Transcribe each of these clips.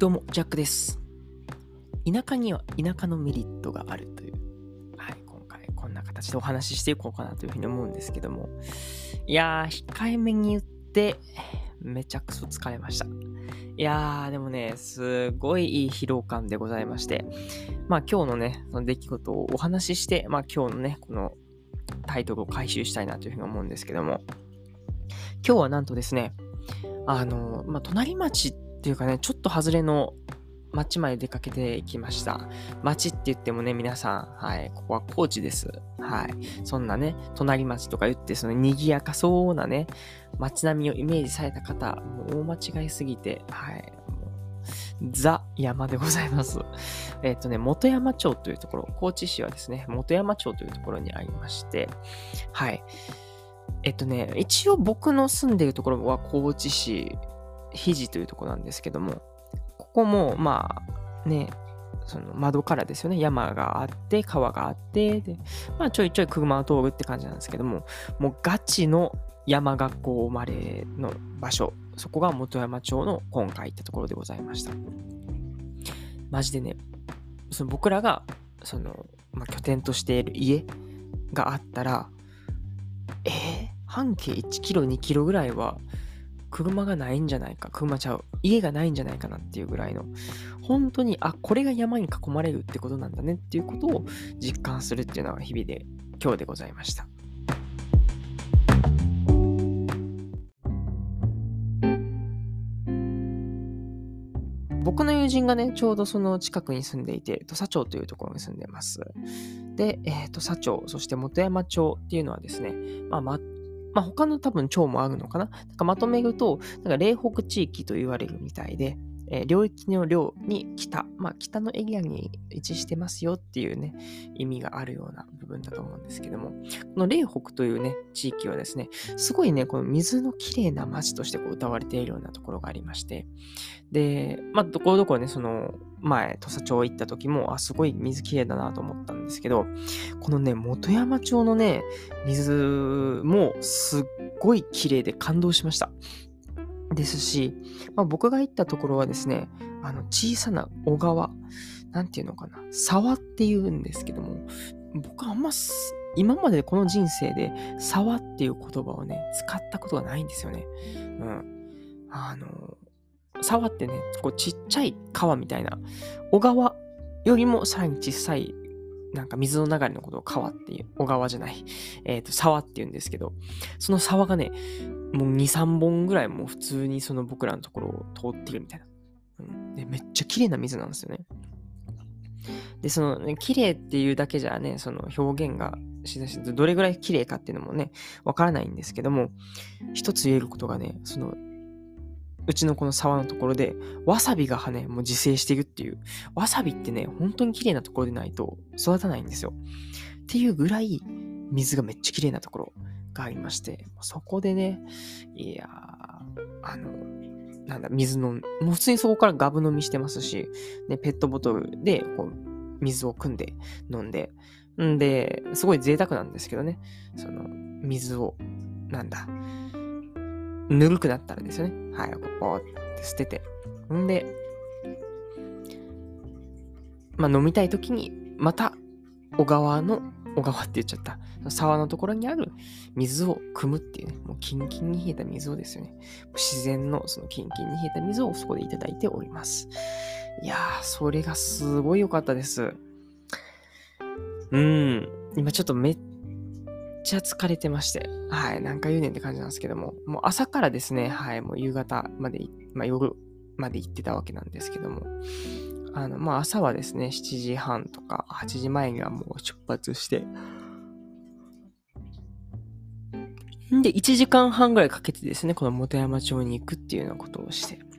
どうも、ジャックです。田舎には田舎のメリットがあるという、はい、今回こんな形でお話ししていこうかなというふうに思うんですけども、いやー、控えめに言って、めちゃくそ疲れました。いやー、でもね、すごいいい疲労感でございまして、まあ今日のね、その出来事をお話しして、まあ今日のね、このタイトルを回収したいなというふうに思うんですけども、今日はなんとですね、あの、まあ隣町ってっていうかね、ちょっと外れの町まで出かけてきました。町って言ってもね、皆さん、はい、ここは高知です。はい。そんなね、隣町とか言って、その賑やかそうなね、街並みをイメージされた方、もう大間違いすぎて、はい。ザ山でございます。えっ、とね、本山町というところ、高知市はですね、本山町というところにありまして、はい。えっとね、一応僕の住んでいるところは高知市、肘というとこなんですけども、ここも、まあ、ね、その窓からですよね、山があって、川があって、で、まあちょいちょい車を通るって感じなんですけども、もうガチの山学校生まれの場所、そこが本山町の今回ってところでございました。マジでね、その僕らが、その、まあ、拠点としている家があったら、えー、半径1キロ、2キロぐらいは、車がないんじゃないか、車ちゃう、家がないんじゃないかなっていうぐらいの、本当に、あ、これが山に囲まれるってことなんだねっていうことを実感するっていうのが日々で、今日でございました。僕の友人がね、ちょうどその近くに住んでいて、土佐町というところに住んでます。で、えー、土佐町、そして本山町っていうのはですね、まあ、まあ、他の多分町もあるのかな？なんかまとめると、なんか嶺北地域と言われるみたいで、えー領域の領に北、まあ、北のエリアに位置してますよっていうね、意味があるような分だと思うんですけども、この嶺北というね、地域はですね、すごいね、この水のきれいな町としてこう歌われているようなところがありまして、で、まあ、ところどころね、その、前、土佐町行った時も、あ、すごい水きれいだなと思ったんですけど、このね、本山町のね、水もすっごい綺麗で感動しました。ですし、まあ、僕が行ったところはですね、あの小さな小川、なんていうのかな、沢っていうんですけども、僕あんま、今までこの人生で沢っていう言葉をね、使ったことがないんですよね。うん。あの、沢ってね、こうちっちゃい川みたいな、小川よりもさらに小さい、なんか水の流れのことを川っていう、小川じゃない、えっ、と、沢って言うんですけど、その沢がね、もう2、3本ぐらいもう普通にその僕らのところを通ってるみたいな。うん、でめっちゃ綺麗な水なんですよね。で、その、ね、綺麗っていうだけじゃね、その表現がしだし、どれぐらい綺麗かっていうのもね、わからないんですけども、一つ言えることがね、その、うちのこの沢のところで、わさびがね、もう自生しているっていう。わさびってね、本当に綺麗なところでないと育たないんですよ。っていうぐらい、水がめっちゃ綺麗なところがありまして、そこでね、いや、あの、なんだ、水の、もう普通にそこからガブ飲みしてますし、ね、ペットボトルで、こう、水を汲んで飲んで、んで、すごい贅沢なんですけどね、その、水を、なんだ、ぬるくなったらですよね。はい、ポーって捨てて。んで、まあ飲みたい時に、また、小川の、小川って言っちゃった。沢のところにある水を汲むっていうね、もうキンキンに冷えた水をですよね。自然のそのキンキンに冷えた水をそこでいただいております。いやー、それがすごい良かったです。うん。今ちょっとめっちゃ疲れてまして。はい。何回言うねんって感じなんですけども。もう朝からですね、はい。もう夕方までい、まあ夜まで行ってたわけなんですけども。あの、まあ朝はですね、7時半とか8時前にはもう出発して。んで、1時間半ぐらいかけてですね、この本山町に行くっていうようなことをして。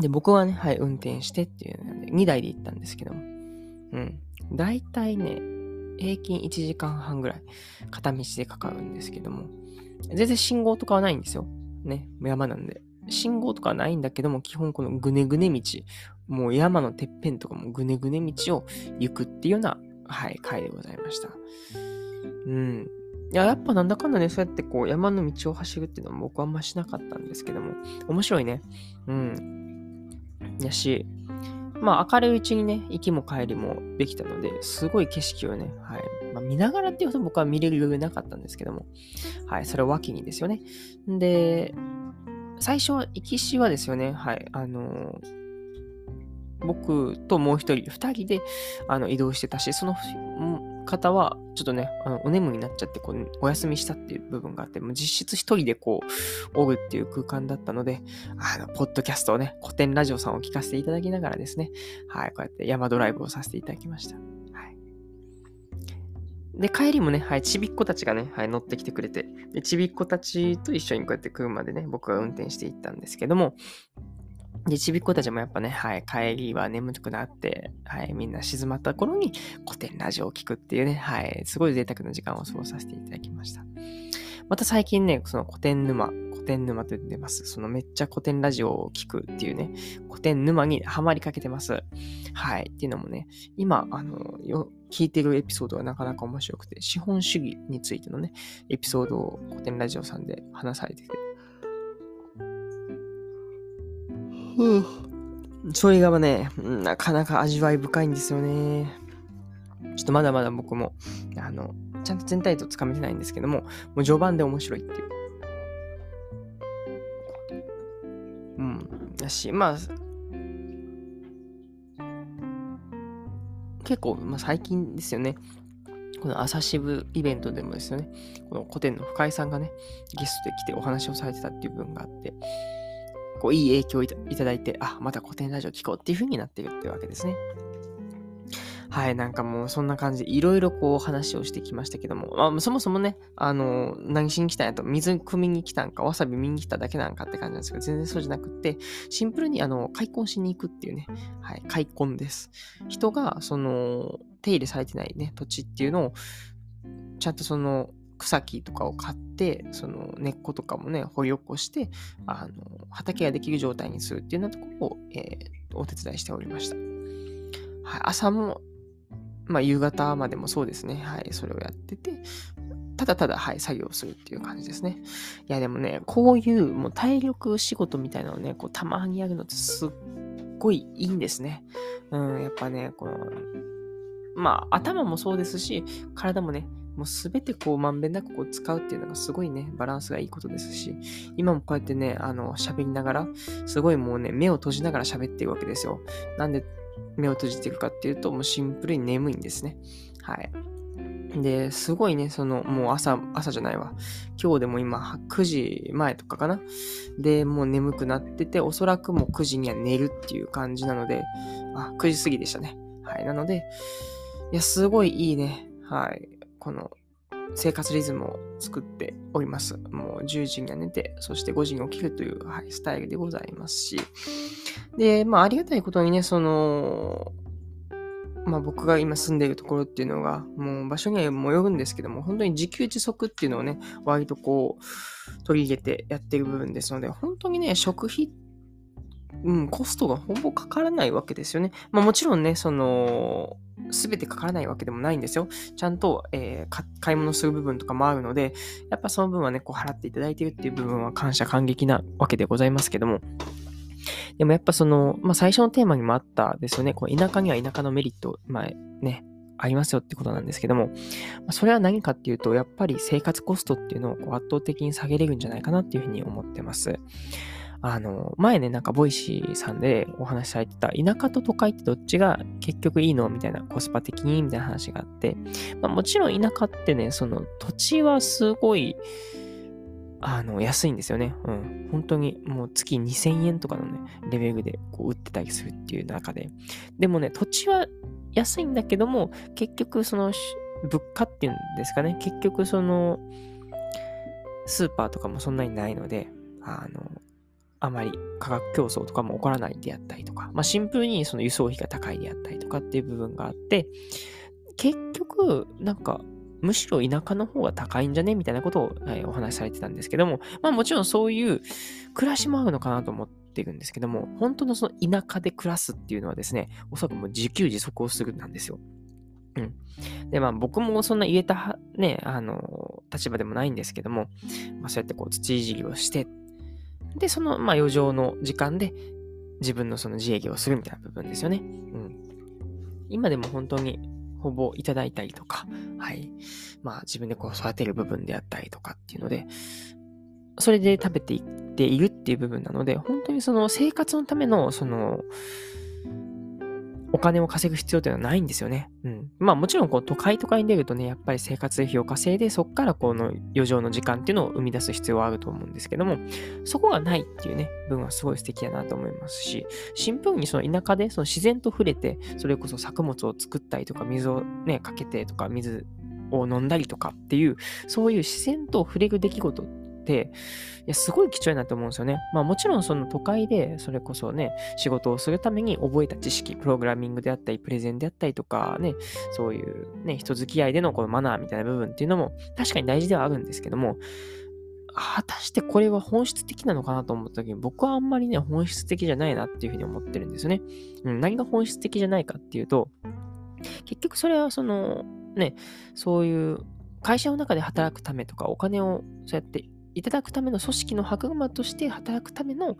で、僕はね、はい、運転してっていうので、2台で行ったんですけども。うん。だいたいね、平均1時間半ぐらい片道でかかるんですけども、全然信号とかはないんですよ。ね、山なんで。信号とかはないんだけども、基本このぐねぐね道、もう山のてっぺんとかもぐねぐね道を行くっていうような、はい、回でございました。うん。いや、やっぱなんだかんだね、そうやってこう山の道を走るっていうのは僕はあんましなかったんですけども、面白いね。うん。やし、まあ明るいうちにね、行きも帰りもできたので、すごい景色をね、はい。まあ、見ながらっていうほど僕は見れる余裕なかったんですけども、はい。それを脇にですよね。で、最初は行きしはですよね、はい。あの僕ともう一人、二人であの移動してたし、その方は、ちょっとね、あのお眠になっちゃってこう、お休みしたっていう部分があって、もう実質一人でこう、追うっていう空間だったので、あの、ポッドキャストをね、古典ラジオさんを聞かせていただきながらですね、はい、こうやって山ドライブをさせていただきました。はい。で、帰りもね、はい、ちびっ子たちがね、はい、乗ってきてくれて、でちびっ子たちと一緒にこうやって車でね、僕が運転していったんですけども、で、ちびっ子たちもやっぱね、はい、帰りは眠くなって、はい、みんな静まった頃に古典ラジオを聞くっていうね、はい、すごい贅沢な時間を過ごさせていただきました。また最近ね、その古典沼、古典沼と言ってます。そのめっちゃ古典ラジオを聞くっていうね、古典沼にハマりかけてます。はい。っていうのもね、今、あの、よ聞いてるエピソードがなかなか面白くて、資本主義についてのね、エピソードを古典ラジオさんで話されてて、それがね、なかなか味わい深いんですよね。ちょっとまだまだ僕も、あの、ちゃんと全体とつかめてないんですけども、もう序盤で面白いっていう。うん。だし、まあ、結構、まあ、最近ですよね。この朝渋イベントでもですよね、この古典の深井さんがね、ゲストで来てお話をされてたっていう部分があって、こう、いい影響をいただいて、あ、また古典ラジオ聞こうっていう風になってるってわけですね。はい、なんかもうそんな感じでいろいろこう話をしてきましたけども、まあ、そもそもね、あの、何しに来たんやと、水汲みに来たんか、わさび見に来ただけなんかって感じなんですけど、全然そうじゃなくって、シンプルにあの、開墾しに行くっていうね、はい、開墾です。人が、その、手入れされてないね、土地っていうのを、ちゃんとその、草木とかを買って、その根っことかもね、掘り起こして、あの、畑ができる状態にするっていうようなところを、えー、お手伝いしておりました。はい、朝も、まあ、夕方までもそうですね。はい、それをやってて、ただただ、はい、作業するっていう感じですね。いや、でもね、こういうもう体力仕事みたいなのをね、こう、たまにやるのってすっごいいいんですね。うん、やっぱね、この、まあ、頭もそうですし、体もね、もうすべてこうまんべんなくこう使うっていうのがすごいね、バランスがいいことですし、今もこうやってね、あの、喋りながら、すごいもうね、目を閉じながら喋ってるわけですよ。なんで目を閉じてるかっていうと、もうシンプルに眠いんですね。はい。で、すごいね、その、もう朝、朝じゃないわ。今日でも今、9時前とかかな。で、もう眠くなってて、おそらくもう9時には寝るっていう感じなので、あ、9時過ぎでしたね。はい。なので、いや、すごいいいね。はい。この生活リズムを作っております。もう10時には寝て、そして5時に起きるという、はい、スタイルでございますし。で、まあ、ありがたいことにね、その、まあ僕が今住んでいるところっていうのが、もう場所にはもうよるんですけども、本当に自給自足っていうのをね、割とこう、取り入れてやってる部分ですので、本当にね、食費うん、コストがほぼかからないわけですよね。まあもちろんね、その、すべてかからないわけでもないんですよ。ちゃんと、えー、買い物する部分とかもあるので、やっぱその分はね、こう払っていただいてるっていう部分は感謝感激なわけでございますけども。でもやっぱその、まあ最初のテーマにもあったですよね。こう田舎には田舎のメリット、まあね、ありますよってことなんですけども、まあ、それは何かっていうと、やっぱり生活コストっていうのをこう圧倒的に下げれるんじゃないかなっていうふうに思ってます。あの、前ね、なんかボイシーさんでお話しされてた、田舎と都会ってどっちが結局いいのみたいな、コスパ的にみたいな話があって、まあ、もちろん田舎ってね、その土地はすごい、あの、安いんですよね。うん。本当にもう月2000円とかのね、レベルでこう売ってたりするっていう中で。でもね、土地は安いんだけども、結局その物価っていうんですかね、結局その、スーパーとかもそんなにないので、あの、あまり価格競争とかも起こらないであったりとか、まあ、シンプルにその輸送費が高いであったりとかっていう部分があって、結局、なんか、むしろ田舎の方が高いんじゃねみたいなことを、はい、お話しされてたんですけども、まあもちろんそういう暮らしもあるのかなと思っているんですけども、本当のその田舎で暮らすっていうのはですね、おそらくもう自給自足をするなんですよ。うん。で、まあ僕もそんな言えた、ね、あの、立場でもないんですけども、まあそうやってこう土いじりをして、で、その、まあ、余剰の時間で、自分のその自営業をするみたいな部分ですよね。うん。今でも本当にほぼいただいたりとか、はい。まあ自分でこう育てる部分であったりとかっていうので、それで食べていっているっていう部分なので、本当にその生活のための、その、お金を稼ぐ必要というのはないんですよね。うん。まあもちろんこう都会とかに出るとね、やっぱり生活費を稼いで、そこからこの余剰の時間っていうのを生み出す必要はあると思うんですけども、そこがないっていうね、部分はすごい素敵だなと思いますし、シンプルにその田舎でその自然と触れて、それこそ作物を作ったりとか、水をね、かけてとか、水を飲んだりとかっていう、そういう自然と触れる出来事っ、いや、すごい貴重やなと思うんですよね。まあもちろんその都会で、それこそね、仕事をするために覚えた知識、プログラミングであったり、プレゼンであったりとかね、そういうね、人付き合いでのこのマナーみたいな部分っていうのも確かに大事ではあるんですけども、果たしてこれは本質的なのかなと思った時に、僕はあんまりね、本質的じゃないなっていうふうに思ってるんですよね。うん、何が本質的じゃないかっていうと、結局それはその、ね、そういう会社の中で働くためとか、お金をそうやっていただくための組織の歯車として働くための、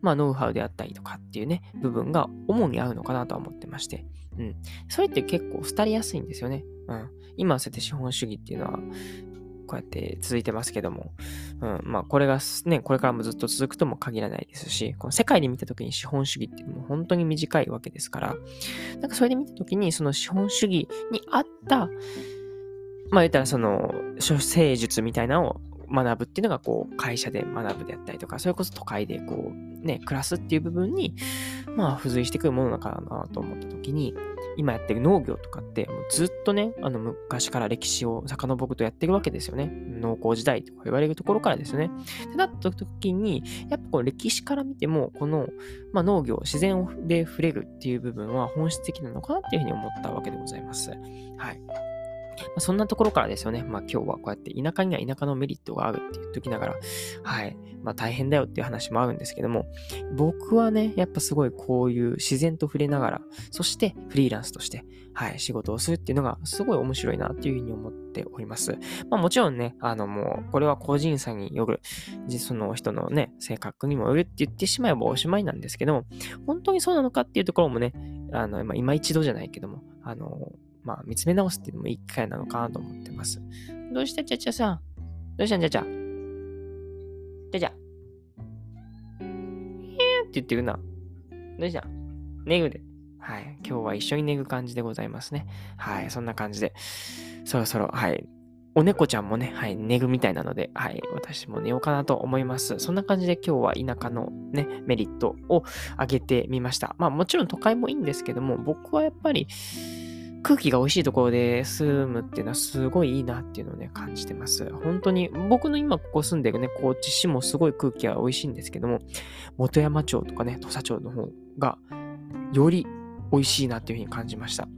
まあ、ノウハウであったりとかっていうね、部分が主に合うのかなとは思ってまして。うん。それって結構廃りやすいんですよね。うん。今、そうやって資本主義っていうのは、こうやって続いてますけども、うん、まあこれがね、これからもずっと続くとも限らないですし、この世界で見たときに資本主義っていうのも本当に短いわけですから、なんかそれで見たときに、その資本主義に合った、まあ言ったらその、処世術みたいなのを学ぶっていうのが、こう、会社で学ぶであったりとか、それこそ都会でこう、ね、暮らすっていう部分に、まあ、付随してくるものなのかなと思った時に、今やってる農業とかって、もうずっとね、あの、昔から歴史を遡るとやってるわけですよね。農耕時代とか言われるところからですね。ってなった時に、やっぱこう、歴史から見ても、この、まあ、農業、自然で触れるっていう部分は本質的なのかなっていうふうに思ったわけでございます。はい。まあ、そんなところからですよね。まあ今日はこうやって田舎には田舎のメリットがあるって言っときながら、はい。まあ大変だよっていう話もあるんですけども、僕はね、やっぱすごいこういう自然と触れながら、そしてフリーランスとして、はい、仕事をするっていうのがすごい面白いなっていうふうに思っております。まあもちろんね、あのもう、これは個人差による、その人のね、性格にもよるって言ってしまえばおしまいなんですけども、本当にそうなのかっていうところもね、あの、今一度じゃないけども、あの、まあ、見つめ直すっていうのも一回なのかなと思ってます。どうしたちゃちゃさん？どうしたんちゃちゃ？ちゃちゃへーって言ってるな。どうした？寝ぐで。はい。今日は一緒に寝ぐ感じでございますね。はい。そんな感じで、そろそろ、はい。お猫ちゃんもね、はい、寝ぐみたいなので、はい、私も寝ようかなと思います。そんな感じで今日は田舎のね、メリットを挙げてみました。まあもちろん都会もいいんですけども、僕はやっぱり、空気が美味しいところで住むっていうのはすごいいいなっていうのをね、感じてます。本当に、僕の今ここ住んでるね、高知市もすごい空気は美味しいんですけども、本山町とかね、土佐町の方が、より美味しいなっていうふうに感じました。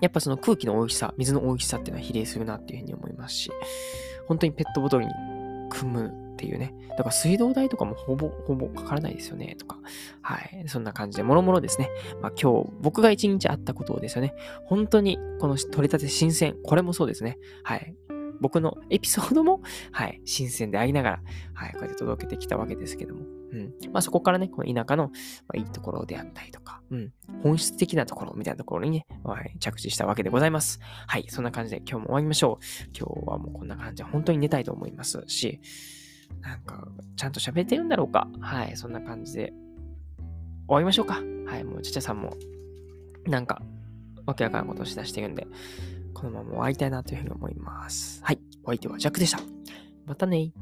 やっぱその空気の美味しさ、水の美味しさっていうのは比例するなっていうふうに思いますし、本当にペットボトルに組むっていうね。だから水道代とかもほぼ、ほぼかからないですよね、とか。はい。そんな感じで、もろもろですね。まあ今日、僕が一日あったことをですよね。本当に、この取れたて新鮮。これもそうですね。はい。僕のエピソードも、はい、新鮮でありながら、はい、こうやって届けてきたわけですけども。うん。まあそこからね、この田舎の、ま、いいところであったりとか、うん。本質的なところみたいなところにね、はい、着地したわけでございます。はい。そんな感じで今日も終わりましょう。今日はもうこんな感じで本当に寝たいと思いますし、なんか、ちゃんと喋ってるんだろうか。はい、そんな感じで、終わりましょうか。はい、もうちゃちゃさんも、なんか、わけわからんことをしだしてるんで、このまま終わりたいなというふうに思います。はい、お相手はジャックでした。またね